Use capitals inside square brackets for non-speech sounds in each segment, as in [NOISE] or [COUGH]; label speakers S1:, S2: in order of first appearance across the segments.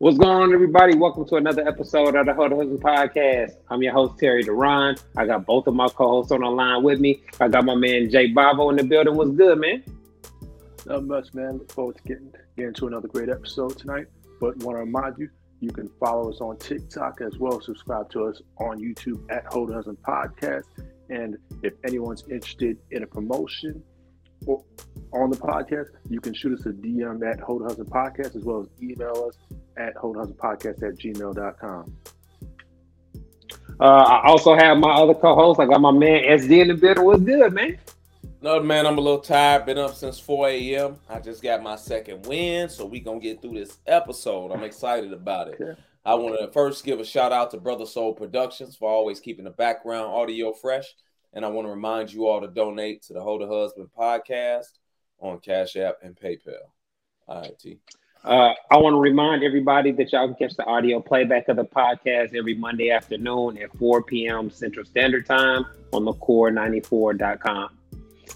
S1: What's going on, everybody? Welcome to another episode of the Hoe to Husband Podcast. I'm your host, Terry Duran. I got both of my co-hosts on the line with me. I got my man Jay Bavo in the building. What's good, man?
S2: Not much, man. Look forward to getting, getting to another great episode tonight. But want to remind you, you can follow us on TikTok as well. Subscribe to us on YouTube at Hoe to Husband Podcast. And if anyone's interested in a promotion on the podcast, you can shoot us a DM at Hoe to Husband Podcast as well as email us at hoetohusbandpodcast at gmail.com.
S1: Uh, I also have my other co-host. I got my man SD in the building. What's good, man?
S3: No, man, I'm a little tired. Been up since 4 a.m. I just got my second win, so we gonna get through this episode. I'm excited about it.
S2: Okay.
S3: I want to first give a shout out to Brother Soul Productions for always keeping the background audio fresh, and I want to remind you all to donate to the Hoe to Husband podcast on Cash App and PayPal. All right, T.
S1: Uh, I want to remind everybody that y'all can catch the audio playback of the podcast every Monday afternoon at 4 p.m. Central Standard Time on the core94.com.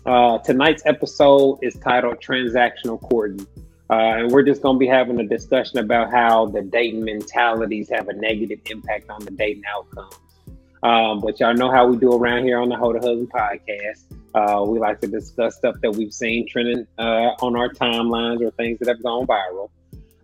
S1: Uh, tonight's episode is titled Transactional Courting. Uh, and we're just going to be having a discussion about how the dating mentalities have a negative impact on the dating outcomes. Um, but y'all know how we do around here on the Hoe to Husband podcast. Uh, we like to discuss stuff that we've seen trending uh, on our timelines or things that have gone viral.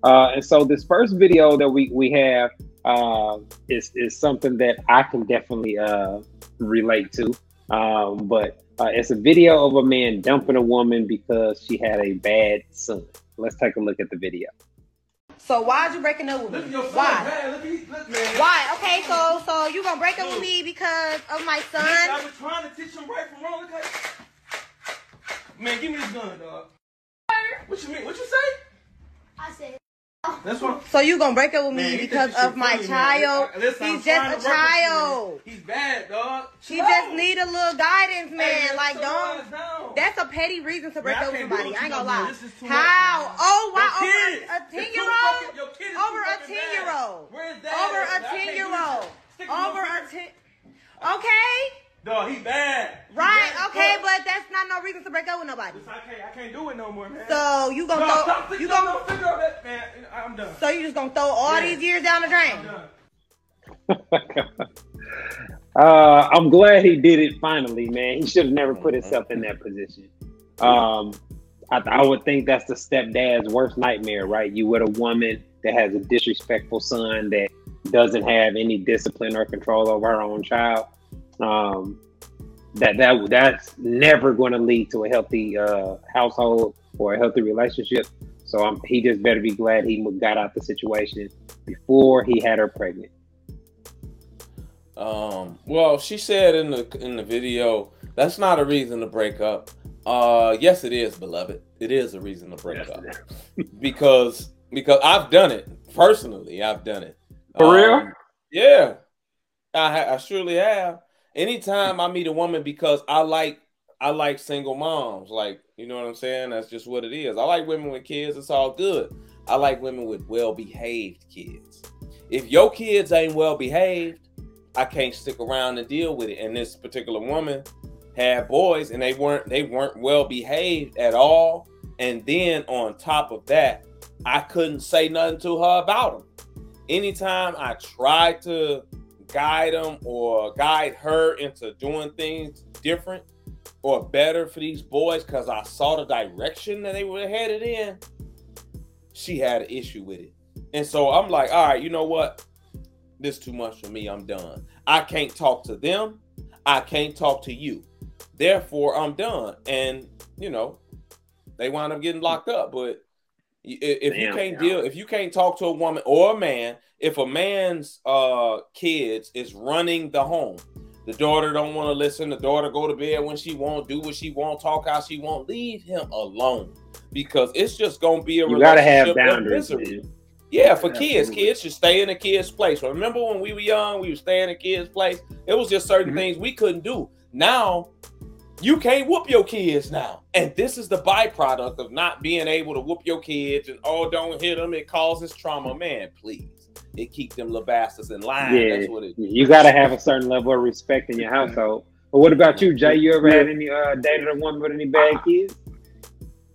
S1: Uh, and so this first video that we, we have uh, is, is something that I can definitely uh, relate to. Um, but uh, it's a video of a man dumping a woman because she had a bad son. Let's take a look at the video.
S4: So why'd you breaking up with me? Why? Why? Okay, so so you gonna break up with me because of my son?
S5: I was trying to teach him right from wrong. Look like, man, give me this gun, dog. What you mean? What you say?
S6: I said,
S5: That's what.
S4: So you gonna break up with me
S5: Man,
S4: because of my
S5: funny,
S4: child?
S5: Listen,
S4: He's just a
S5: to work with you,
S4: child.
S5: He's bad, dog.
S4: She just need a little guidance, man.
S5: Hey,
S4: like don't.
S5: down.
S4: That's a petty reason to break up with somebody. I ain't gonna lie.
S5: Is
S4: How?
S5: much.
S4: Oh, why
S5: Your
S4: over
S5: kids.
S4: a ten year old?
S5: fucking- your kid is too
S4: Over a ten
S5: bad.
S4: year old.
S5: Where's that
S4: Over
S5: at?
S4: a ten year old. Over a ten. Okay.
S5: Dog, he bad. He
S4: Right.
S5: bad
S4: Okay,
S5: fuck.
S4: but that's not no reason to break up with nobody.
S5: Listen, I can't, I can't do it no more, man.
S4: So you gonna throw?
S5: thinking
S4: You gonna?
S5: I'm done.
S4: So you just gonna throw all
S5: Yeah.
S4: these years down the drain?
S5: I'm
S4: drain?
S5: done. [LAUGHS]
S1: Uh, I'm glad he did it finally, man. He should have never put himself in that position. Um, I, I would think that's the stepdad's worst nightmare, right? You with a woman that has a disrespectful son that doesn't have any discipline or control over her own child. Um, that that that's never going to lead to a healthy uh, household or a healthy relationship. So um, he just better be glad he got out the situation before he had her pregnant.
S3: Um, well, she said in the in the video that's not a reason to break up. Uh, yes, it is, beloved. It is a reason to break up [LAUGHS] because because I've done it personally. I've done it
S1: For real?
S3: Um, Yeah, I ha- I surely have. Anytime I meet a woman because I like I like single moms, like you know what I'm saying. That's just what it is. I like women with kids. It's all good. I like women with well behaved kids. If your kids ain't well behaved, I can't stick around and deal with it. And this particular woman had boys, and they weren't they weren't well behaved at all. And then on top of that, I couldn't say nothing to her about them. Anytime I tried to guide them or guide her into doing things different or better for these boys because I saw the direction that they were headed in, she had an issue with it. And so I'm like, all right, you know what? This too much for me. I'm done. I can't talk to them. I can't talk to you. Therefore, I'm done. And you know, they wind up getting locked up. But if you can't deal, if you can't talk to a woman or a man, if a man's uh kids is running the home, the daughter don't want to listen, the daughter go to bed when she won't, do what she won't, talk how she won't, leave him alone. Because it's just gonna be a
S1: You gotta have boundaries,
S3: Yeah, for kids,
S2: Absolutely.
S3: kids should stay in a kid's place. Remember when we were young, we were staying in a kid's place. It was just certain
S1: Mhm.
S3: things we couldn't do. Now, you can't whoop your kids now, and this is the byproduct of not being able to whoop your kids. And oh, don't hit them; it causes trauma. Man, please, it keep them little bastards in line.
S1: Yeah,
S3: That's what it.
S1: you got to have a certain level of respect in your household. But what about you, Jay? You ever had any uh, dated a woman with any bad kids?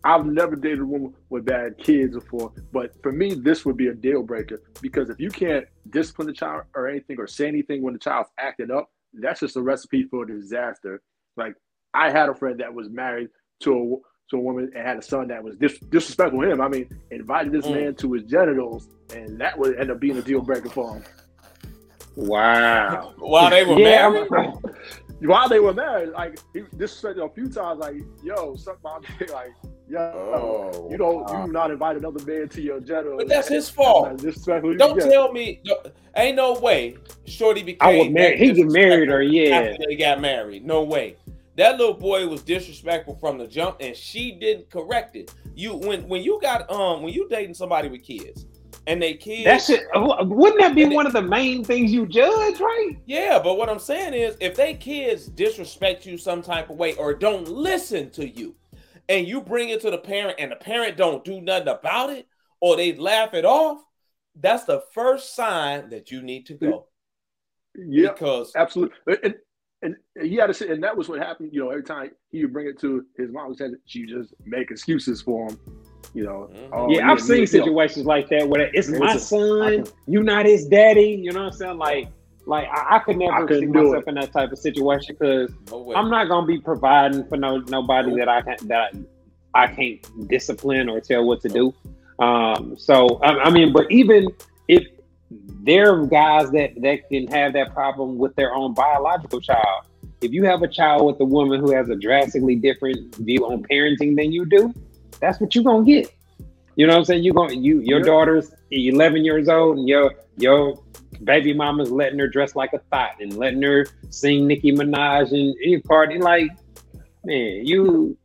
S2: I've never dated a woman with bad kids before, but for me, this would be a deal breaker because if you can't discipline the child or anything or say anything when the child's acting up, that's just a recipe for disaster. Like I had a friend that was married to a to a woman and had a son that was dis- disrespectful to him. I mean, invited this mm. man to his genitals, and that would end up being a deal breaker for him.
S1: Wow.
S3: While they were yeah, married. [LAUGHS]
S2: While they were married, like he disrespected a few times, like, yo, suck my [LAUGHS] dick, like, yo, oh, you don't, wow. you not invite another man to your genitals.
S3: But that's his fault. don't tell me, ain't no way Shorty became. I
S1: was married. He get married, or yeah,
S3: after they got married. No way. That little boy was disrespectful from the jump, and she didn't correct it. You when when you got um when you dating somebody with kids, and they kids.
S1: That should wouldn't that be one of the main things you judge, right?
S3: Yeah, but what I'm saying is, if they kids disrespect you some type of way or don't listen to you, and you bring it to the parent, and the parent don't do nothing about it, or they laugh it off, that's the first sign that you need to go.
S2: Yeah, because absolutely. And, and he had to say, and that was what happened. You know, every time he would bring it to his mom, said she just make excuses for him. You know,
S1: mm-hmm. oh, yeah, I've seen situations know. like that where it's my son, you're not his daddy. You know what I'm saying? Like, like I, I could never I see myself it. in that type of situation because no I'm not gonna be providing for no nobody that I can that I, I can't discipline or tell what to do. Um, so I, I mean, but even if there are guys that that can have that problem with their own biological child. If you have a child with a woman who has a drastically different view on parenting than you do, that's what you're gonna get. You know what I'm saying? You're going you your yeah. daughter's 11 years old and your your baby mama's letting her dress like a thought and letting her sing Nicki Minaj and any party like man, you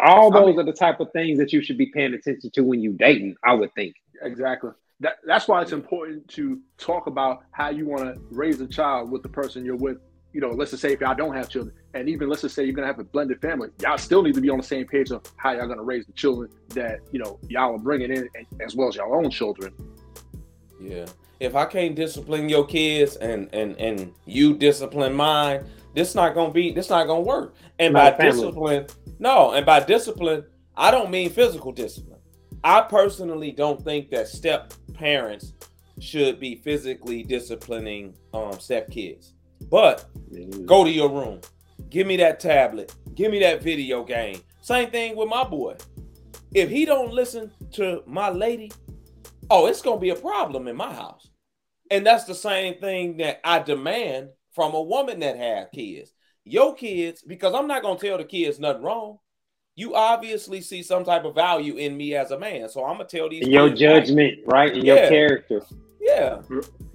S1: all those I mean, are the type of things that you should be paying attention to when you dating, I would think.
S2: Exactly that, that's why it's important to talk about how you want to raise a child with the person you're with. You know, let's just say if y'all don't have children, and even let's just say you're gonna have a blended family, y'all still need to be on the same page of how y'all gonna raise the children that you know y'all are bringing in, as well as your own children.
S3: Yeah, if I can't discipline your kids and and and you discipline mine, this not gonna be this not gonna work. And by discipline, no, and by discipline, I don't mean physical discipline. I personally don't think that step parents should be physically disciplining um, step kids. But go to your room, give me that tablet, give me that video game. Same thing with my boy. If he don't listen to my lady, oh, it's gonna be a problem in my house. And that's the same thing that I demand from a woman that have kids. Your kids, because I'm not gonna tell the kids nothing wrong you obviously see some type of value in me as a man. So I'm gonna tell these
S1: in your judgment, right? In yeah. your character.
S3: Yeah.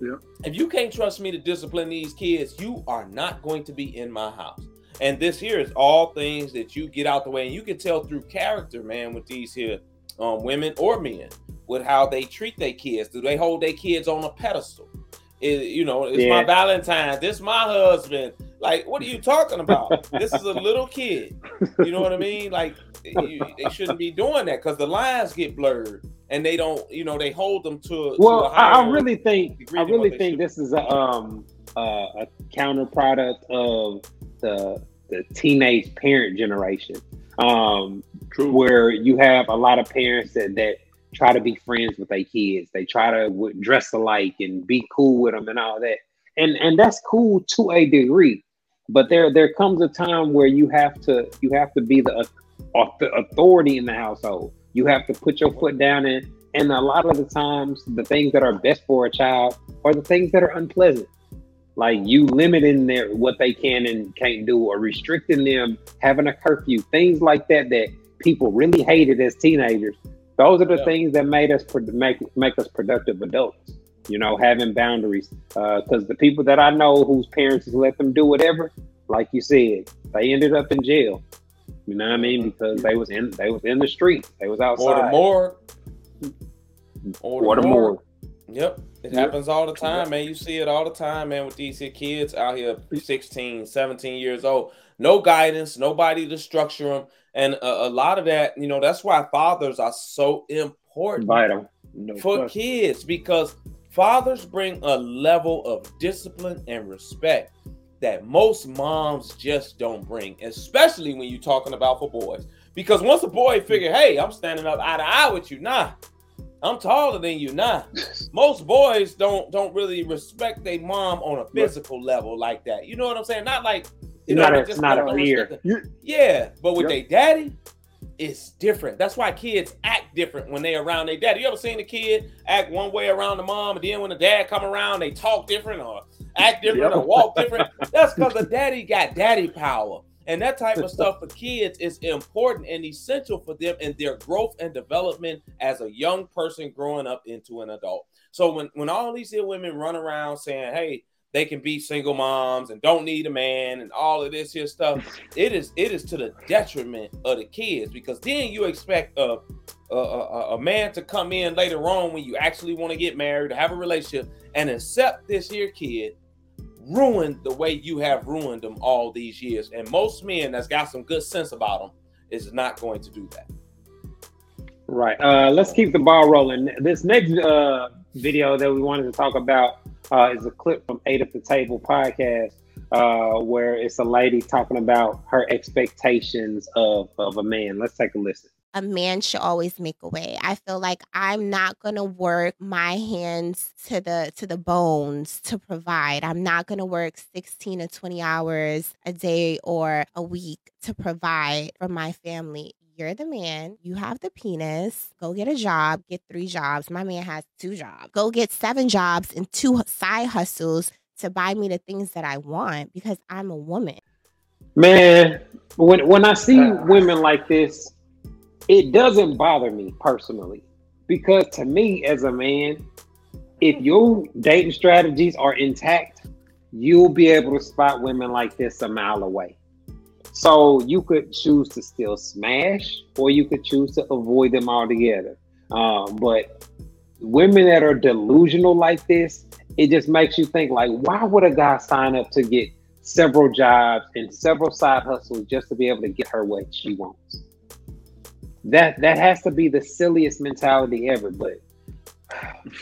S3: Yeah. If you can't trust me to discipline these kids, you are not going to be in my house. And this here is all things that you get out the way, and you can tell through character, man, with these here um, women or men, with how they treat their kids. Do they hold their kids on a pedestal? It, you know, it's yeah. my Valentine. This my husband. Like, what are you talking about? this is a little kid. You know what I mean? Like, you, they shouldn't be doing that because the lines get blurred and they don't. You know, they hold them to.
S1: Well, to I really think I really think this is a um uh, a counter product of the the teenage parent generation. Um, True. where you have a lot of parents that that try to be friends with their kids. They try to w- dress alike and be cool with them and all that. And and that's cool to a degree. But there there comes a time where you have to you have to be the, authority in the household. You have to put your foot down and and a lot of the times the things that are best for a child are the things that are unpleasant. Like you limiting their what they can and can't do or restricting them, having a curfew, things like that that people really hated as teenagers those are the yeah. things that made us make make us productive adults. You know, having boundaries. Because uh, the people that I know whose parents let them do whatever, like you said, they ended up in jail. You know what I mean? Because they was in they was in the street. They was outside.
S3: Or the morgue.
S1: Or, the morgue.
S3: Yep. It happens all the time, man. You see it all the time, man, with these kids out here 16, 17 years old. No guidance, nobody to structure them. And a, a, lot of that, you know, that's why fathers are so important
S1: Vital.
S3: No for question. kids because fathers bring a level of discipline and respect that most moms just don't bring, especially when you're talking about for boys. Because once a boy figure, hey, I'm standing up eye to eye with you, nah, I'm taller than you, nah. [LAUGHS] Most boys don't don't really respect their mom on a physical level like that. You know what I'm saying? Not like you
S1: Not
S3: know,
S1: a-
S3: just
S1: not a
S3: respect Yeah, but with
S2: Yep.
S3: their daddy, it's different. That's why kids act different when they around their daddy. You ever seen a kid act one way around the mom, and then when the dad come around, they talk different or act [LAUGHS] different
S2: Yep.
S3: or walk different? That's because the daddy got daddy power. And that type of stuff for kids is important and essential for them in their growth and development as a young person growing up into an adult. So when, when all these women run around saying, hey, they can be single moms and don't need a man and all of this here stuff, it is it is to the detriment of the kids because then you expect a a, a, a man to come in later on when you actually want to get married to have a relationship and accept this here kid ruin the way you have ruined them all these years and most men that's got some good sense about them is not going to do that
S1: Right. Uh, let's keep the ball rolling. This next uh, video that we wanted to talk about uh, is a clip from Eight at the Table podcast, uh, where it's a lady talking about her expectations of, of a man. Let's take a listen.
S6: a man should always make a way. I feel like I'm not to work my hands to the to the bones to provide. I'm not to work 16 to 20 hours a day or a week to provide for my family. You're the man. You have the penis. Go get a job. Get three jobs. My man has two jobs. Go get seven jobs and two side hustles to buy me the things that I want because I'm a woman.
S1: Man, when when I see
S2: Ah.
S1: women like this, it doesn't bother me personally because to me as a man, if your dating strategies are intact, you'll be able to spot women like this a mile away. So you could choose to still smash, or you could choose to avoid them altogether. Um, but women that are delusional like this, it just makes you think like, why would a guy sign up to get several jobs and several side hustles just to be able to get her what she wants? That that has to be the silliest mentality ever, but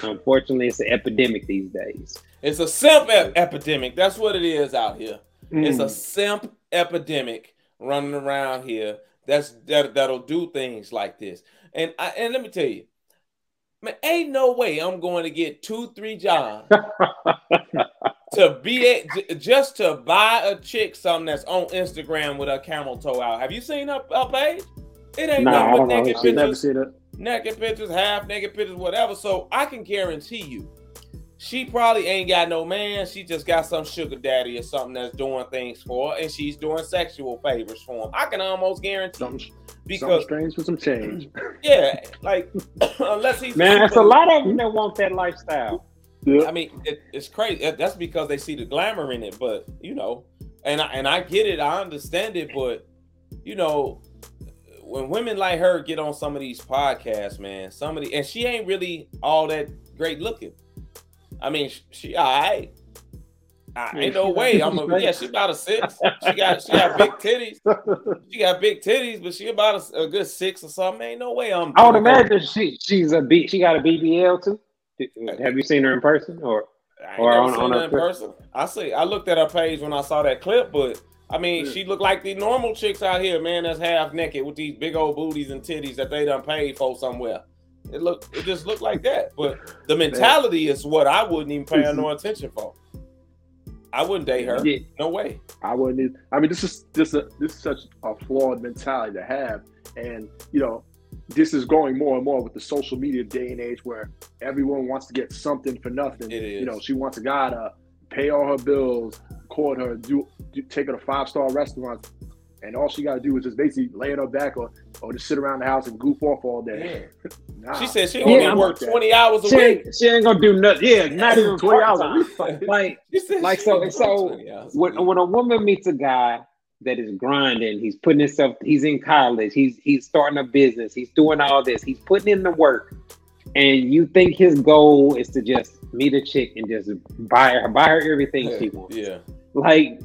S1: unfortunately, it's an epidemic these days.
S3: it's a simp ep- epidemic that's what it is out here It's
S2: Mm.
S3: a simp epidemic running around here. That's that that'll do things like this. And I and let me tell you, man, ain't no way I'm going to get two, three jobs [LAUGHS] to be a, j- just to buy a chick something that's on Instagram with her camel toe out. Have you seen her, her page? It ain't
S1: Nah,
S3: nothing but
S1: know
S3: naked
S1: who she-
S2: Never
S3: pictures,
S2: seen it.
S3: naked pictures, half naked pictures, whatever. So I can guarantee you, she probably ain't got no man. She just got some sugar daddy or something that's doing things for her, and she's doing sexual favors for him. I can almost guarantee
S2: Something, something
S3: because
S2: strange for some change. [CLEARS THROAT]
S3: yeah, like [CLEARS THROAT] unless he's
S1: Man, it's a lot of them that want that lifestyle.
S2: Yeah.
S3: I mean, it, it's crazy. That's because they see the glamour in it, but you know, and I and I get it. I understand it, but you know, when women like her get on some of these podcasts, man, somebody and she ain't really all that great looking. I mean, sh- she all right. I, ain't no way. I'm a yeah. She about a six. She got she got big [LAUGHS] titties. She got big titties, but she about a, a good six or something. Ain't no way I'm.
S1: I would imagine she she's a B. She got a BBL too. Uh, have you seen her in person or?
S3: I
S1: Or on- on
S3: her
S1: her
S3: in
S1: clip.
S3: person. I see. I looked at her page when I saw that clip, but I mean,
S2: Yeah.
S3: she looked like the normal chicks out here, man. That's half naked with these big old booties and titties that they done paid for somewhere. It look, it just looked like that. But the mentality is what I wouldn't even pay her no [LAUGHS] attention for. I wouldn't date her.
S1: Yeah.
S3: No way.
S2: I wouldn't. Even, I mean, this is this a this is such a flawed mentality to have, and you know, this is growing more and more with the social media day and age where everyone wants to get something for nothing.
S3: It is.
S2: You know, she wants a guy to pay all her bills, court her, do, do take her to five star restaurants, and all she got to do is just basically lay on her back or or just sit around the house and goof off all day. [LAUGHS] Nah.
S3: She said she only
S1: I'm
S3: work
S2: like that.
S3: twenty hours a
S1: She
S3: week.
S1: ain't, she ain't gonna do nothing. Yeah, not even
S2: 20 hours a week.
S1: Like [LAUGHS] Like, so-
S3: only
S1: so
S3: 20 hours a
S1: when when a woman meets a guy that is grinding, he's putting himself. He's in college. He's he's starting a business. He's doing all this. He's putting in the work, and you think his goal is to just meet a chick and just buy her buy her everything she wants.
S3: yeah.
S1: like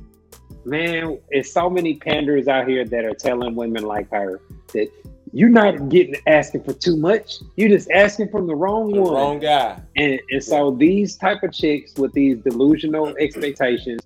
S1: man it's so many panders out here that are telling women like her that you're not getting asking for too much you're just asking from the wrong
S3: The
S1: one
S3: wrong guy.
S1: and, and so these type of chicks with these delusional expectations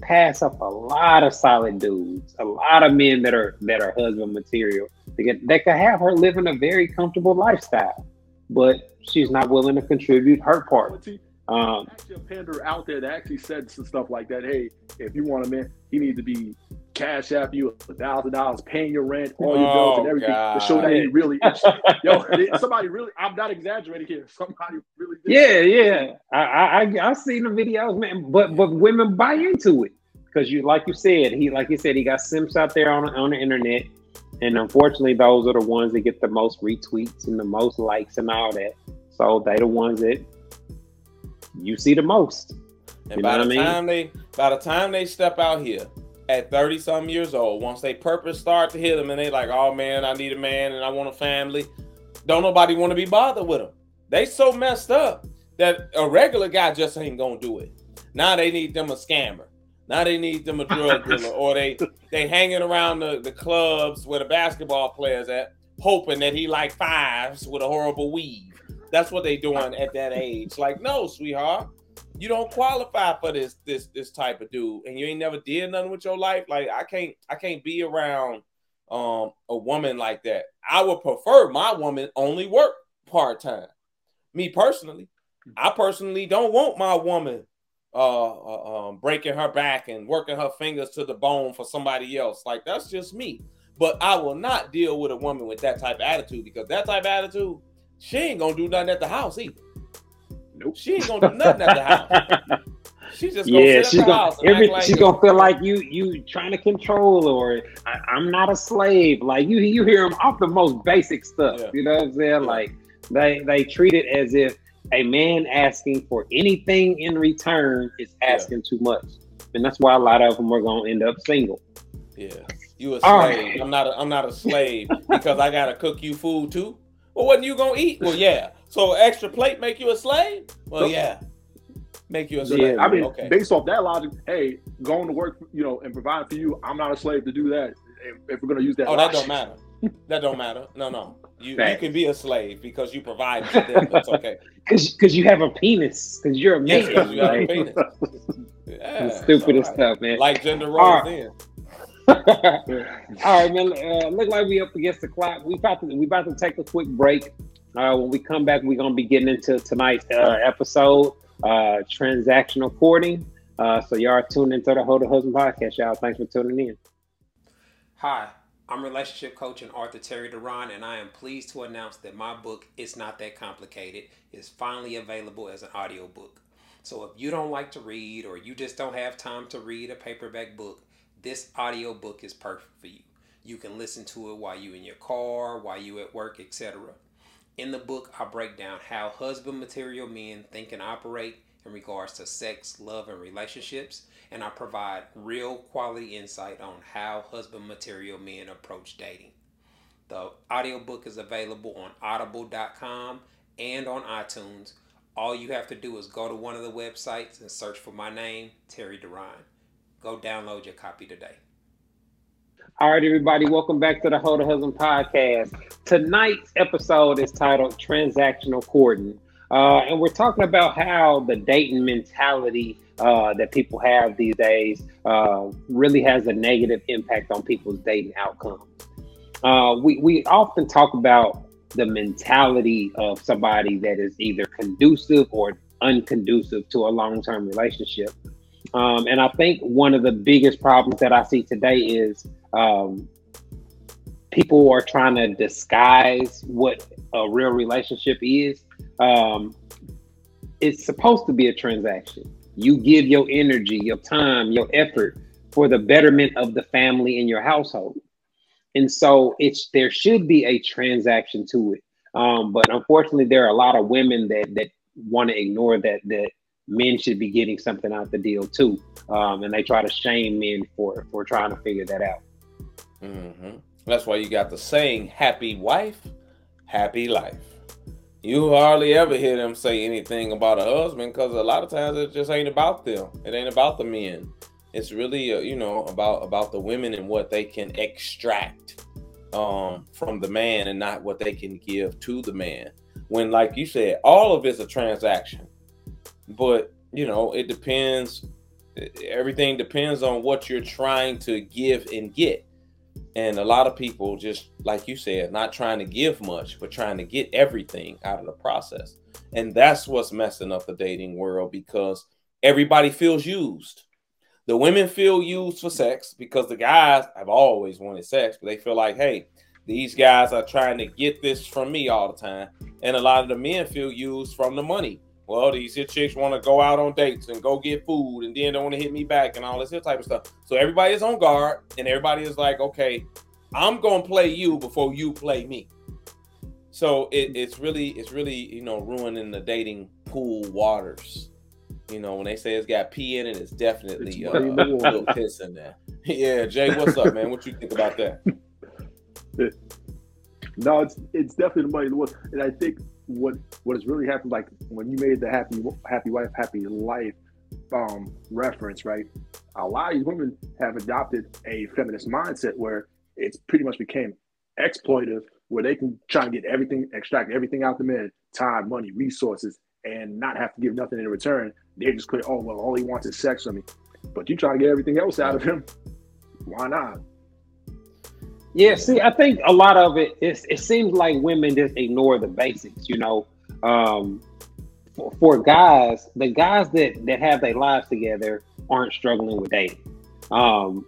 S1: pass up a lot of solid dudes, a lot of men that are that are husband material. That, that could have her living a very comfortable lifestyle, but she's not willing to contribute her part.
S2: Um, actually, a pander out there that actually said some stuff like that. Hey, if you want a man, he needs to be cash app you a thousand dollars, paying your rent, all your bills, and oh, everything God. to show that he really. Is. Yo, [LAUGHS] somebody really. I'm not exaggerating here. [LAUGHS] Somebody really.
S1: yeah, yeah. I I I seen the videos, man. But but women buy into it because you, like you said, he like you said, he got simps out there on on the internet, and unfortunately, those are the ones that get the most retweets and the most likes and all that. So they the ones that you see the most.
S3: And by the time mean? they by the time they step out here at 30 some years old, once they purpose start to hit them and they like, oh man, I need a man and I want a family. Don't nobody want to be bothered with them. They so messed up that a regular guy just ain't gonna do it. Now they need them a scammer. Now they need them a drug [LAUGHS] dealer, or they they hanging around the, the clubs where the basketball players at, hoping that he like fives with a horrible weave. That's what they doing at that age. Like, no, sweetheart, you don't qualify for this this this type of dude, and you ain't never did nothing with your life. Like, I can't I can't be around um a woman like that. I would prefer my woman only work part time. Me personally, I personally don't want my woman uh, uh um, breaking her back and working her fingers to the bone for somebody else. Like that's just me. But I will not deal with a woman with that type of attitude because that type of attitude she ain't gonna do nothing at the house either. Nope. She ain't gonna do nothing at the house. [LAUGHS] She's just gonna yeah, she's gonna
S1: every, like she's gonna feel like you you trying to control or I, am not a slave. Like you you hear them off the most basic stuff. Yeah. You know what I'm saying? Yeah. Like they they treat it as if a man asking for anything in return is asking yeah. too much, and that's why a lot of them are gonna end up single.
S3: Yeah, you a slave. Right. I'm not. A, I'm not a slave because I gotta cook you food too. Well, wasn't you gonna eat? Well, yeah. So extra plate make you a slave? Well, yeah. Make you a slave.
S2: Yeah, I mean, okay. based off that logic, hey, going to work, you know, and providing for you, I'm not a slave to do that. If, if we're gonna use that.
S3: Oh, logic. that don't matter. that don't matter. No, no. You you can be a slave because you provide for them. That's okay. [LAUGHS]
S1: Because you have a penis. Because you're a man. You have a penis. Yeah, stupidest right. stuff, man.
S3: Like gender roles [LAUGHS] then.
S1: All right, man. Uh, look like we up against the clock. We about to we about to take a quick break. Uh, when we come back, we're gonna be getting into tonight's uh, episode, uh, transactional courting. Uh, so y'all tune into the Hoe to Husband podcast, y'all. Thanks for tuning in.
S7: Hi, I'm relationship coach and Arthur Terry Duran, and I am pleased to announce that my book "It's Not That Complicated" is finally available as an audiobook. So if you don't like to read, or you just don't have time to read a paperback book this audio book is perfect for you. You can listen to it while you're in your car, while you at work, etc. In the book, I break down how husband material men think and operate in regards to sex, love, and relationships, and I provide real quality insight on how husband material men approach dating. The audiobook is available on audible.com and on iTunes. All you have to do is go to one of the websites and search for my name, Terry Duran. Go download your copy today.
S1: All right, everybody, welcome back to the Hoe to Husband podcast. Tonight's episode is titled Transactional Courting. Uh, and we're talking about how the dating mentality uh, that people have these days uh, really has a negative impact on people's dating outcomes. Uh, we, we often talk about the mentality of somebody that is either conducive or unconducive to a long term relationship. Um, and I think one of the biggest problems that I see today is um, people are trying to disguise what a real relationship is. Um, it's supposed to be a transaction. You give your energy, your time, your effort for the betterment of the family in your household. And so it's there should be a transaction to it. Um, but unfortunately, there are a lot of women that that want to ignore that that men should be getting something out the deal too. Um, and they try to shame men for for trying to figure that out.
S3: Mm-hmm. That's why you got the saying "happy wife, happy life." You hardly ever hear them say anything about a husband because a lot of times it just ain't about them. It ain't about the men. It's really uh, you know about about the women and what they can extract um, from the man and not what they can give to the man. When, like you said, all of it's a transaction but you know, it depends everything depends on what you're trying to give and get. And a lot of people just like you said, not trying to give much, but trying to get everything out of the process. And that's what's messing up the dating world because everybody feels used. The women feel used for sex because the guys have always wanted sex, but they feel like, hey, these guys are trying to get this from me all the time. And a lot of the men feel used from the money. Well, these here chicks want to go out on dates and go get food and then don't want to hit me back and all this here type of stuff. So everybody is on guard and everybody is like, okay, I'm gonna play you before you play me. So it, it's really, it's really, you know, ruining the dating pool waters. You know, when they say it's got pee in it, it's definitely uh, a
S2: muddy in the
S3: little piss in there. [LAUGHS] yeah, Jay, what's up, man? What you think about that? [LAUGHS]
S2: No, it's it's definitely the money in the world. And I think what what has really happened, like when you made the happy happy wife, happy life um reference, right? A lot of these women have adopted a feminist mindset where it's pretty much became exploitive, where they can try and get everything, extract everything out the men, time, money, resources, and not have to give nothing in return. They just clear, oh well, all he wants is sex from me. But you try to get everything else out of him, why not?
S1: Yeah, see, I think a lot of it is it seems like women just ignore the basics, you know. Um for, for guys, the guys that that have their lives together aren't struggling with dating. Um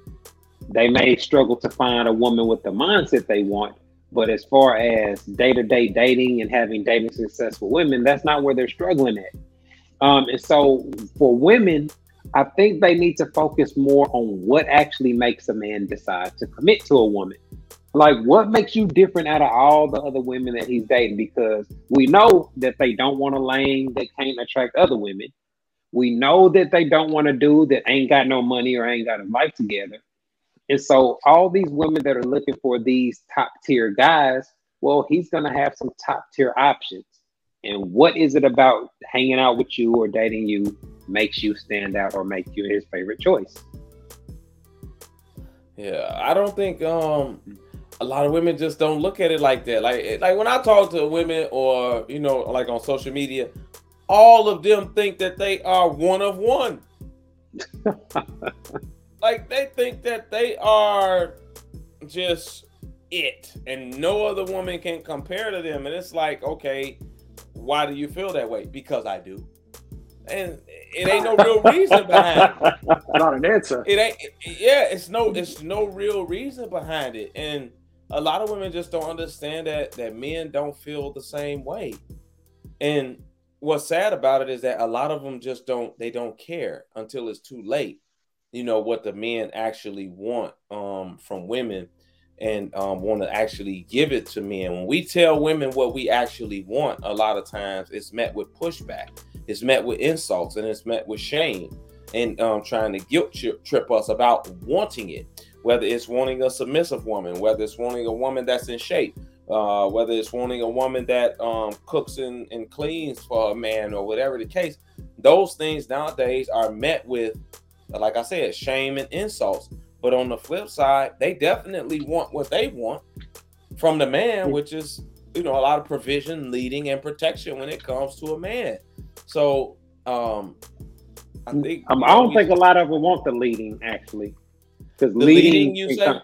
S1: they may struggle to find a woman with the mindset they want, but as far as day-to-day dating and having dating successful women, that's not where they're struggling at. Um, and so for women, I think they need to focus more on what actually makes a man decide to commit to a woman. Like, what makes you different out of all the other women that he's dating? Because we know that they don't want a lane that can't attract other women. We know that they don't want a dude that ain't got no money or ain't got a life together. And so, all these women that are looking for these top tier guys, well, he's going to have some top tier options. And what is it about hanging out with you or dating you makes you stand out or make you his favorite choice?
S3: Yeah, I don't think um a lot of women just don't look at it like that. Like like when I talk to women or you know like on social media, all of them think that they are one of one. [LAUGHS] like they think that they are just it and no other woman can compare to them and it's like okay why do you feel that way because i do and it ain't no real reason behind it [LAUGHS]
S2: Not an answer.
S3: it ain't yeah it's no it's no real reason behind it and a lot of women just don't understand that that men don't feel the same way. And what's sad about it is that a lot of them just don't they don't care until it's too late you know what the men actually want um from women and um, want to actually give it to men. When we tell women what we actually want a lot of times it's met with pushback. It's met with insults and it's met with shame and um, trying to guilt trip, trip us about wanting it whether it's wanting a submissive woman whether it's wanting a woman that's in shape uh, whether it's wanting a woman that um, cooks and, and cleans for a man or whatever the case those things nowadays are met with like i said shame and insults. But on the flip side they definitely want what they want from the man which is you know a lot of provision leading and protection when it comes to a man. So um i think
S1: Um, I don't
S3: we-
S1: think a lot of them want the leading actually, because leading,
S3: leading, you say?
S1: come-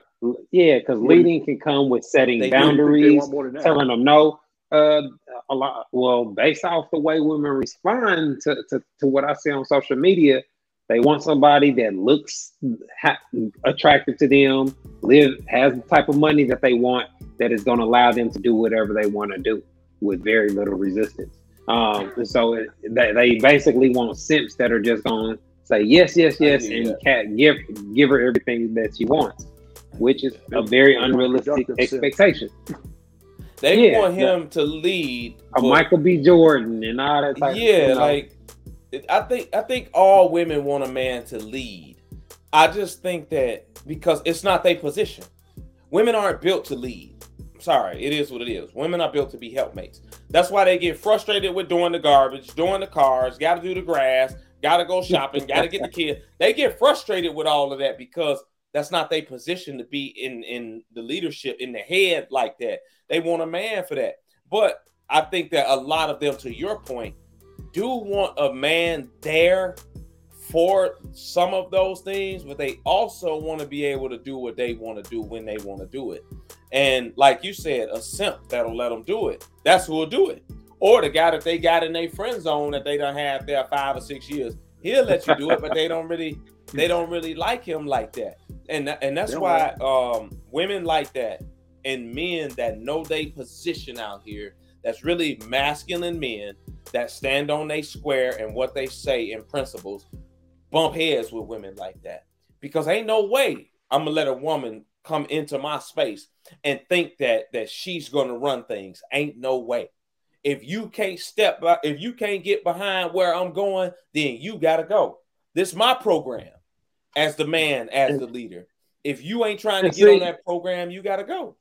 S1: yeah, because leading can come with setting
S3: They do.
S2: I think they
S1: boundaries,
S2: want more than that.
S1: telling them no. Uh, a lot. Well, based off the way women respond to, to, to what I see on social media, they want somebody that looks ha- attractive to them, live has the type of money that they want, that is going to allow them to do whatever they want to do with very little resistance. Um, and so it, they, they basically want simps that are just going to say yes, yes,
S3: I
S1: yes, and
S3: that.
S1: cat give give her everything that she wants, which is a very unrealistic expectation.
S3: they
S1: yeah,
S3: want
S1: yeah.
S3: him to lead
S1: A
S3: but-
S1: Michael B. Jordan and all that type.
S3: yeah
S1: of, you know.
S3: like i think i think all women want a man to lead i just think that because it's not their position women aren't built to lead sorry it is what it is women are built to be helpmates that's why they get frustrated with doing the garbage doing the cars got to do the grass got to go shopping got to get the [LAUGHS] kids. they get frustrated with all of that because that's not their position to be in in the leadership in the head like that they want a man for that but i think that a lot of them to your point do want a man there for some of those things, but they also want to be able to do what they want to do when they want to do it. And like you said, a simp that'll let them do it. That's who'll do it. Or the guy that they got in their friend zone that they don't have there five or six years, he'll let you do it, but they don't really they don't really like him like that. And and that's why um, women like that and men that know they position out here that's really masculine men that stand on their square and what they say in principles bump heads with women like that. Because ain't no way i'm gonna let a woman come into my space and think that that she's gonna run things. Ain't no way if you can't step by, if you can't get behind where i'm going then you gotta go. This is my program as the man as the leader. If you ain't trying to get on that program you gotta go.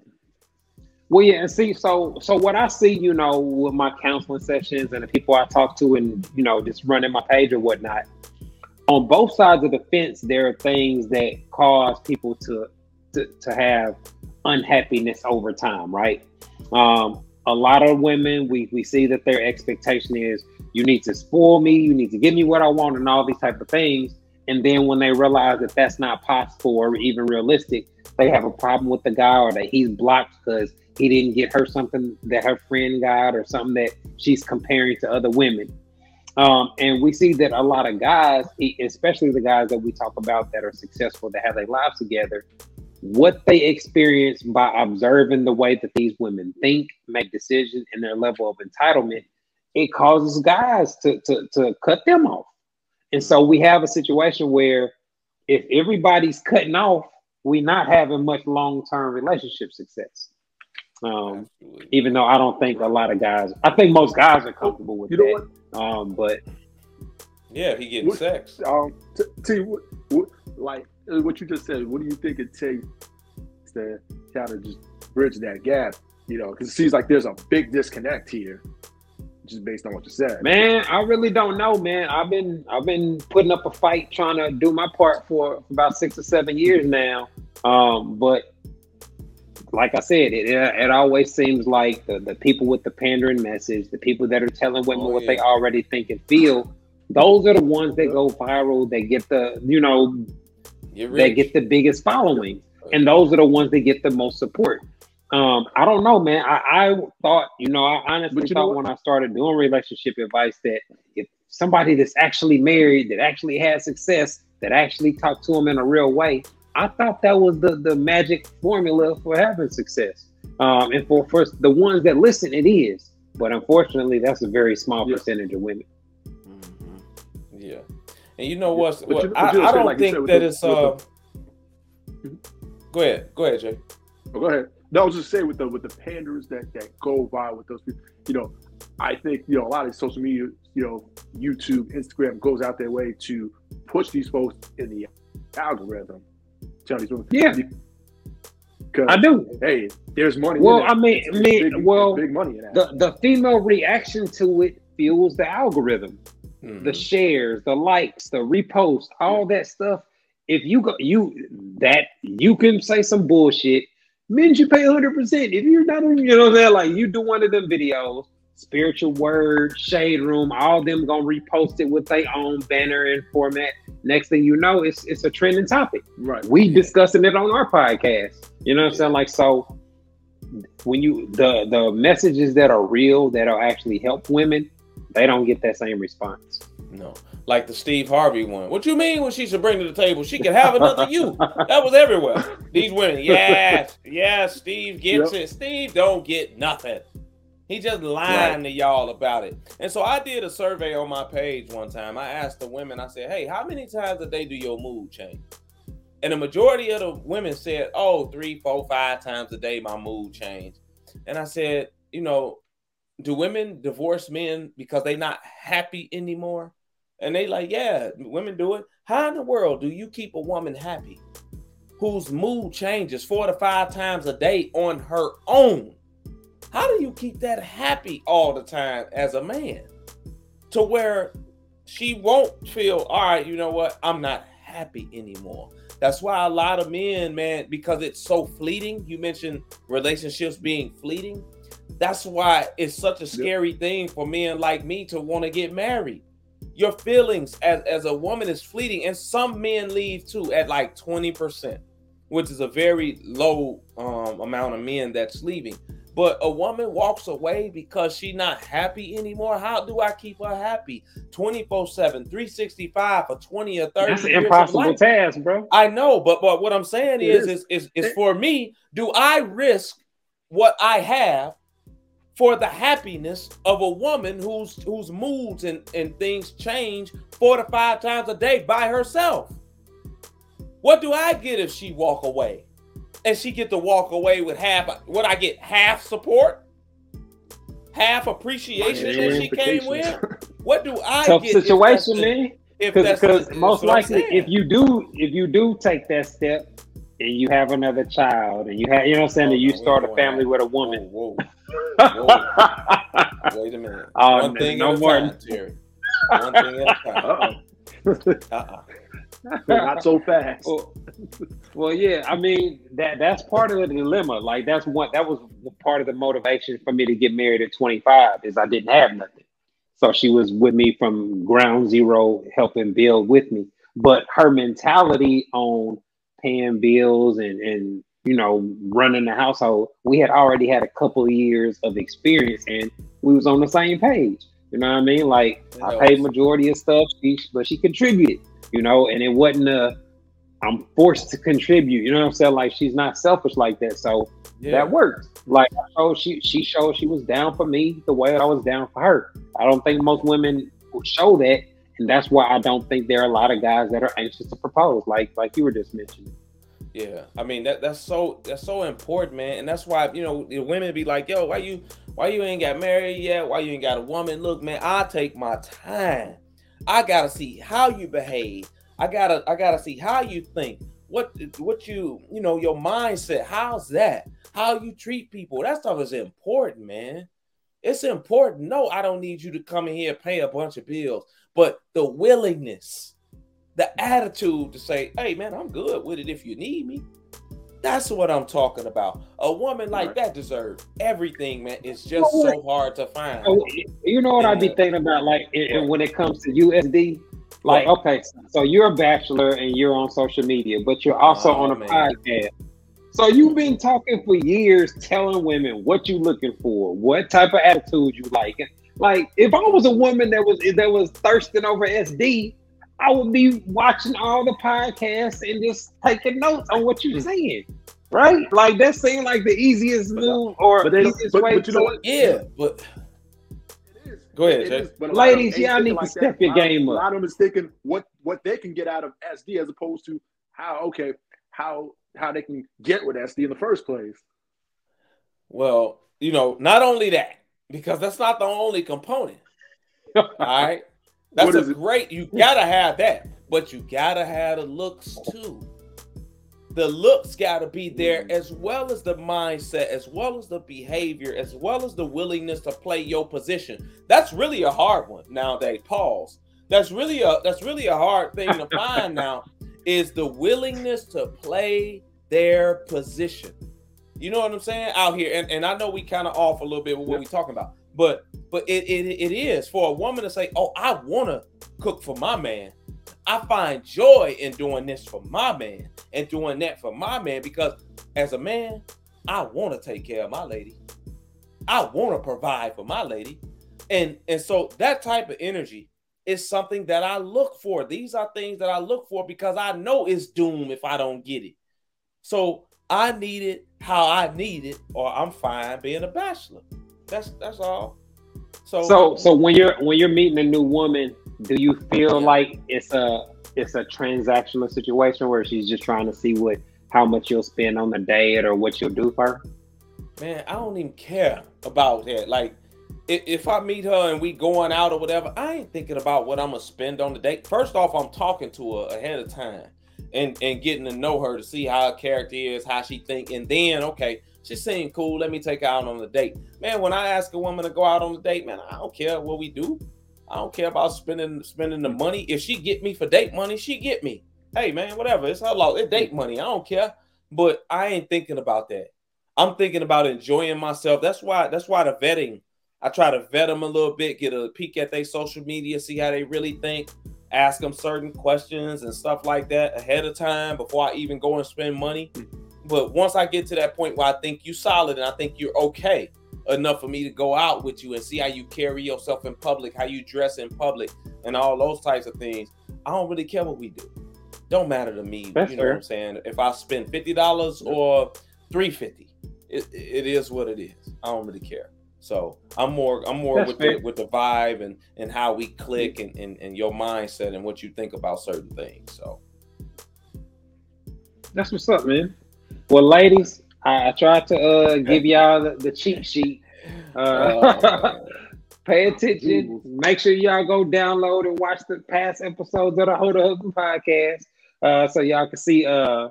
S1: Well, yeah, and see, so so what I see, you know, with my counseling sessions and the people I talk to, and you know, just running my page or whatnot, on both sides of the fence, there are things that cause people to to, to have unhappiness over time, right? Um, a lot of women, we we see that their expectation is you need to spoil me, you need to give me what I want, and all these type of things. And then when they realize that that's not possible or even realistic, they have a problem with the guy or that he's blocked because he didn't get her something that her friend got or something that she's comparing to other women. Um, and we see that a lot of guys, especially the guys that we talk about that are successful, that have their lives together, what they experience by observing the way that these women think, make decisions, and their level of entitlement, it causes guys to, to, to cut them off. And so we have a situation where if everybody's cutting off, we're not having much long term relationship success. Um, even though I don't think a lot of guys, I think most guys are comfortable with you know that. What? Um, but
S3: yeah, he getting what, sex.
S2: Um, t- t- what, what, like what you just said. What do you think it takes to kind of just bridge that gap? You know, because it seems like there's a big disconnect here, just based on what you said.
S1: Man, I really don't know, man. I've been I've been putting up a fight trying to do my part for about six or seven years now. Um, but like I said, it, it always seems like the, the people with the pandering message, the people that are telling women oh, what they already think and feel, those are the ones that go viral. They get the, you know, they get the biggest following. And those are the ones that get the most support. Um, I don't know, man. I, I thought, you know, I honestly thought when I started doing relationship advice that if somebody that's actually married, that actually had success, that actually talked to them in a real way, I thought that was the the magic formula for having success. Um, and for first the ones that listen, it is. But unfortunately, that's a very small yeah. percentage of women.
S3: Mm-hmm. Yeah, and you know what's what? You, I, I, don't like think that the, it's. Uh, the... Go ahead, go ahead, Jay.
S2: Oh, go ahead. No, I was just saying with the with the panders that that go by with those people. You know, I think you know a lot of social media, you know, YouTube, Instagram goes out their way to push these folks in the algorithm Tell these women.
S1: yeah. I do.
S2: Hey, there's money.
S1: Well, I mean, I mean, big, well, big money in that. The the female reaction to it fuels the algorithm, mm-hmm. the shares, the likes, the reposts, all that stuff. If you go, you that you can say some bullshit. Men should pay 100. percent If you're not, you know, that like you do one of them videos, spiritual word, shade room, all them gonna repost it with their own banner and format. Next thing you know, it's it's a trending topic.
S2: Right.
S1: We discussing it on our podcast. You know what I'm saying? Like so when you the the messages that are real that are actually help women, they don't get that same response.
S3: No. Like the Steve Harvey one. What you mean when she should bring to the table? She can have another you. That was everywhere. These women, [LAUGHS] yes, yes, Steve gets yep. it. Steve don't get nothing. He just lying right. to y'all about it. And so I did a survey on my page one time. I asked the women, I said, hey, how many times a day do your mood change? And the majority of the women said, oh, three, four, five times a day my mood change. And I said, you know, do women divorce men because they're not happy anymore? And they like, yeah, women do it. How in the world do you keep a woman happy whose mood changes four to five times a day on her own? How do you keep that happy all the time as a man to where she won't feel, all right, you know what? I'm not happy anymore. That's why a lot of men, man, because it's so fleeting. You mentioned relationships being fleeting. That's why it's such a scary thing for men like me to want to get married. your feelings as, as a woman is fleeting, and some men leave too at like 20%, which is a very low um, amount of men that's leaving. But a woman walks away because she's not happy anymore. How do I keep her happy 24 7, 365 for 20 or 30
S1: That's an impossible task, bro.
S3: I know, but but what I'm saying is, is, is, is for me, do I risk what I have for the happiness of a woman whose whose moods and, and things change four to five times a day by herself? What do I get if she walk away? and she get to walk away with half what I get half support, half appreciation that she came with. What do [LAUGHS] I
S1: Tough
S3: get?
S1: situation, man. Because most likely, if you do, if you do take that step, and you have another child, and you have, you know, what I'm saying,
S3: Oh,
S1: and you
S3: no,
S1: start a family
S3: have-
S1: with a woman.
S3: Whoa, whoa, whoa. Wait a minute. [LAUGHS]
S1: Oh,
S3: One
S1: no-
S3: thing
S1: no
S3: at a time, Terry. One thing at a time. [LAUGHS]
S2: Uh-oh.
S3: Uh-uh.
S2: Not so fast.
S1: well, well, yeah. I mean, that that's part of the dilemma. Like that's what that was part of the motivation for me to get married at 25 is I didn't have nothing. So she was with me from ground zero, helping build with me. But her mentality on paying bills and and you know running the household, we had already had a couple of years of experience, and we was on the same page. You know what I mean? Like I paid majority of stuff, she, but she contributed. You know, and it wasn't a I'm forced to contribute. You know what I'm saying? Like she's not selfish like that. So
S3: Yeah.
S1: that worked. Like showed she she showed she was down for me the way that I was down for her. I don't think most women would show that, and that's why I don't think there are a lot of guys that are anxious to propose, like like you were just mentioning.
S3: Yeah, I mean that that's so that's so important, man, and that's why you know the women be like, "Yo, why you why you ain't got married yet? Why you ain't got a woman?" Look, man, I take my time. I gotta see how you behave. I gotta I gotta see how you think. What what you you know your mindset? How's that? How you treat people? That stuff is important, man. It's important. No, I don't need you to come in here pay a bunch of bills, but the willingness the attitude to say, hey man, I'm good with it if you need me. That's what I'm talking about. A woman like
S2: Right.
S3: that deserves everything, man. It's just so hard to find.
S1: Oh, you know what I'd be thinking about, like i- i- when it comes to USD. Like,
S3: Right.
S1: okay, so you're a bachelor and you're on social media, but you're also
S3: Oh,
S1: on a
S3: man.
S1: podcast. So you've been talking for years, telling women what you're looking for, what type of attitude you like. Like, if I was a woman that was that was thirsting over SD, I would be watching all the podcasts and just taking notes on what you're saying. Right? Like that seemed like the easiest move or
S2: but
S1: easiest
S2: but-
S1: way
S2: but you know what?
S3: Yeah, but Go ahead, Jay.
S2: is, but a lot of them
S1: Ladies,
S2: ain't
S1: y'all
S2: thinking
S1: need to
S2: like
S1: step
S2: that.
S1: your
S2: game lot of-
S1: game
S2: A lot of them is thinking what what they can get out of SD as opposed to how okay how how they can get with SD in the first place.
S3: well, you know, not only that, because that's not the only component. [LAUGHS] All right. That's a great, you gotta have that, but you gotta have the looks too. The looks gotta be there
S2: Mm-hmm.
S3: as well as the mindset, as well as the behavior, as well as the willingness to play your position. That's really a hard one nowadays. Pause. That's really a that's really a hard thing to find now [LAUGHS] is the willingness to play their position. You know what I'm saying? Out here, and, and I know we kind of off a little bit with what we're talking about, but but it, it it is for a woman to say, "Oh, I want to cook for my man. I find joy in doing this for my man and doing that for my man because as a man, I want to take care of my lady. I want to provide for my lady, and and so that type of energy is something that I look for. These are things that I look for because I know it's doom if I don't get it. So I need it how I need it, or I'm fine being a bachelor. That's that's all. So
S1: So so when you're when you're meeting a new woman, do you feel like it's a it's a transactional situation where she's just trying to see what how much you'll spend on the date or what you'll do for her?
S3: man, I don't even care about that. Like, if, if I meet her and we going out or whatever, I ain't thinking about what I'm gonna spend on the date. First off, I'm talking to her ahead of time and and getting to know her to see how her character is, how she think, and then okay, she seemed cool. Let me take her out on the date. Man, when I ask a woman to go out on the date, man, I don't care what we do. I don't care about spending spending the money. If she get me for date money, she get me. Hey man, whatever. It's her law. It's date money. I don't care. But I ain't thinking about that. I'm thinking about enjoying myself. That's why. That's why the vetting I try to vet them a little bit, get a peek at their social media, see how they really think, ask them certain questions and stuff like that ahead of time before I even go and spend money. Mm-hmm. But once I get to that point where I think you solid and I think you're okay enough for me to go out with you and see how you carry yourself in public, how you dress in public, and all those types of things, I don't really care what we do. Don't matter to me.
S1: That's
S3: you know
S1: fair.
S3: what I'm saying? If I spend fifty dollars or three fifty, it, it is what it is. I don't really care. So I'm more I'm more
S1: That's
S3: with
S1: fair.
S3: the with the vibe and and how we click and, and and your mindset and what you think about certain things. So
S1: That's what's up, man. Well, ladies, I, I tried to uh, give y'all the, the cheat sheet. Uh, [LAUGHS] pay attention. Make sure y'all go download and watch the past episodes of the Hoe to Husband podcast, uh, so y'all can see uh,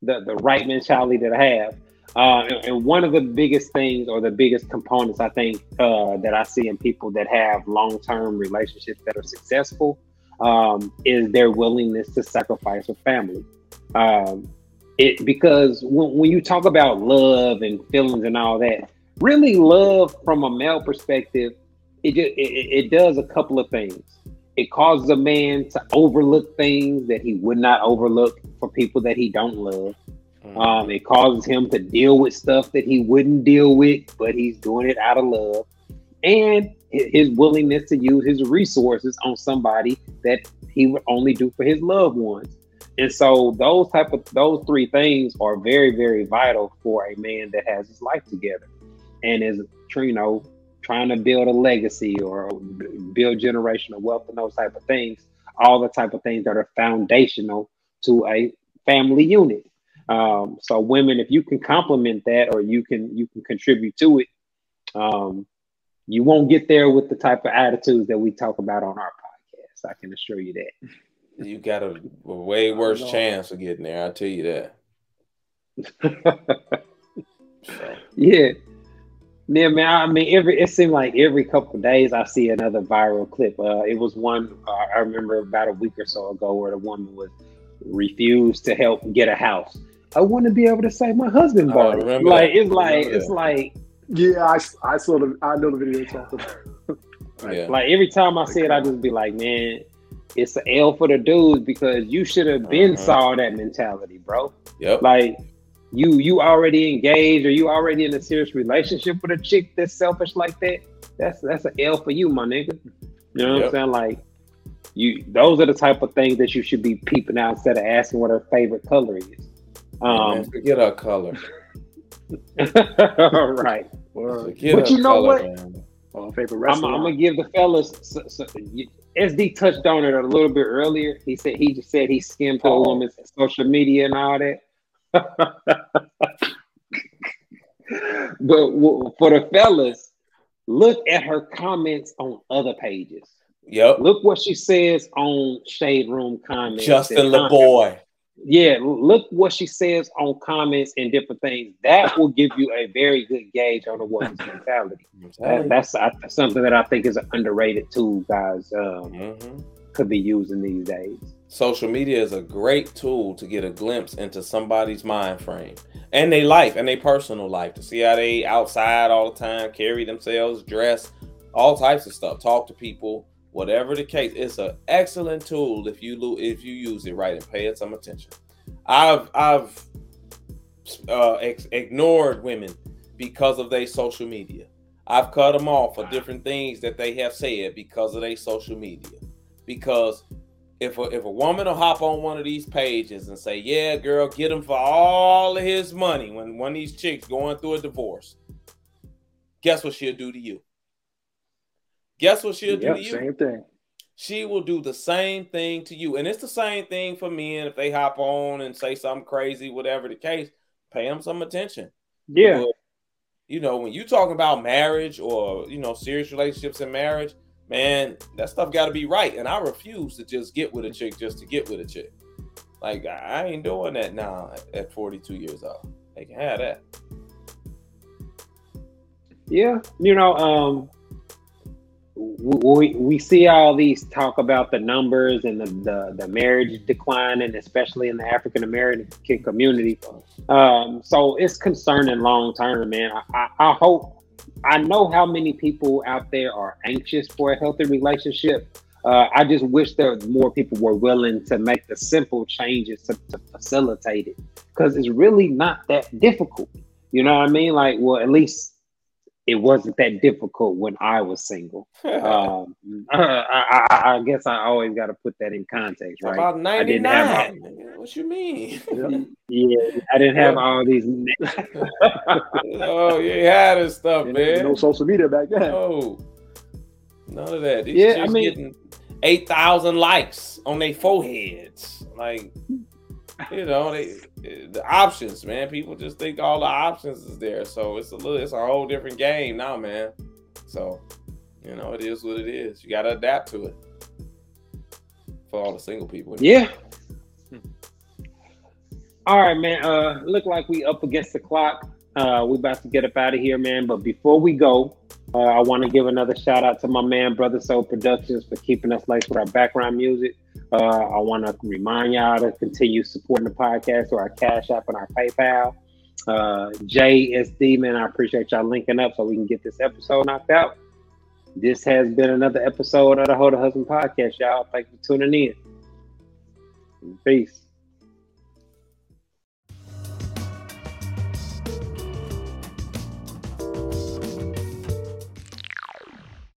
S1: the the right mentality that I have. Uh, and, and one of the biggest things, or the biggest components, I think uh, that I see in people that have long term relationships that are successful, um, is their willingness to sacrifice for family. Um, it because when, when you talk about love and feelings and all that, really love from a male perspective, it just it, it does a couple of things. It causes a man to overlook things that he would not overlook for people that he don't love.
S3: mm-hmm.
S1: Um, it causes him to deal with stuff that he wouldn't deal with, but he's doing it out of love. And his willingness to use his resources on somebody that he would only do for his loved ones. And so those type of those three things are very, very vital for a man that has his life together and is you know trying to build a legacy or build generational wealth and those type of things. All the type of things that are foundational to a family unit. Um, so women, if you can complement that or you can you can contribute to it, um, you won't get there with the type of attitudes that we talk about on our podcast. I can assure you that.
S3: You got a, a way worse chance of getting there. I'll tell you that. So, [LAUGHS]
S1: Yeah. Yeah, man. I mean, every it seemed like every couple of days I see another viral clip. Uh, it was one uh, I remember about a week or so ago where the woman was refused to help get a house. I want to be able to say my husband bought it. Like
S3: that.
S1: it's like it's like
S2: Yeah, I, I saw the I know the video talking about.
S3: yeah.
S1: Like every time I see it, I just be like, man, it's an L for the dudes because you should have been
S3: Uh-huh.
S1: saw that mentality, bro.
S3: Yep.
S1: Like you you already engaged or you already in a serious relationship with a chick that's selfish like that. That's that's an L for you, my nigga. You know what
S3: Yep.
S1: I'm saying? Like you those are the type of things that you should be peeping out instead of asking what her favorite color is.
S3: Man,
S1: Um
S3: forget our color.
S1: All [LAUGHS] right.
S2: Word.
S3: Forget
S1: But you know
S3: color,
S1: what?
S3: man.
S2: Favorite
S1: I'm. I'm gonna give the fellas. So, so, you- SD touched on it a little bit earlier. He said he just said he skimmed a
S3: Oh.
S1: woman's social media and all that. [LAUGHS] but for the fellas, look at her comments on other pages.
S3: Yep.
S1: Look what she says on Shade Room comments.
S3: Justin. LeBoy.
S1: Yeah, look what she says on comments and different things. That will give you a very good gauge on a woman's [LAUGHS] mentality. That, that's I, something that I think is an underrated tool, guys. Um,
S3: Mhm.
S1: could be using these days.
S3: Social media is a great tool to get a glimpse into somebody's mind frame and their life and their personal life to see how they outside all the time, carry themselves, dress, all types of stuff, talk to people, whatever the case. It's an excellent tool if you if you use it right and pay it some attention. I've I've uh, ex- ignored women because of their social media. I've cut them off for different things that they have said because of their social media. Because if a, if a woman will hop on one of these pages and say, "Yeah, girl, get him for all of his money," when one of these chicks going through a divorce, guess what she'll do to you? Guess what she'll
S1: Yep,
S3: do to you?
S2: Same thing.
S3: she will do the same thing to you. And it's the same thing for men if they hop on and say something crazy, whatever the case, pay them some attention.
S1: Yeah,
S3: But, you know, when you talking about marriage or, you know, serious relationships and marriage, man, that stuff got to be right. And I refuse to just get with a chick just to get with a chick. Like, I ain't doing that now at 42 years old. They can have that.
S1: yeah. You know, um, we we see all these talk about the numbers and the the, the marriage declining, especially in the African American community. Um, so it's concerning long term, man. I, I, hope I know how many people out there are anxious for a healthy relationship. Uh, I just wish there more people were willing to make the simple changes to, to facilitate it because it's really not that difficult. You know what I mean? Like, well, at least it wasn't that difficult when I was single. [LAUGHS] um, [LAUGHS] I, I, I, guess I always got to put that in context, right?
S3: About ninety nine. What you mean?
S1: yeah, I didn't have all these. [LAUGHS]
S3: oh, you had this stuff, man.
S2: No social media back then.
S3: No, none of that. These
S1: yeah, I mean,
S3: getting eight thousand likes on their foreheads, like you know, they the options, man. People just think all the options is there. So it's a little it's a whole different game now, man. So, you know, it is what it is. You gotta adapt to it. For all the single people.
S1: Yeah. All right, man. Uh look like we up against the clock. Uh we about to get up out of here, man. But before we go, uh, I want to give another shout out to my man, Brother Soul Productions, for keeping us laced with our background music. Uh, I want to remind y'all to continue supporting the podcast or our Cash App and our PayPal. Uh, JSD, man, I appreciate y'all linking up so we can get this episode knocked out. This has been another episode of the Hoe to Husband podcast, y'all. Thank you for tuning in. Peace.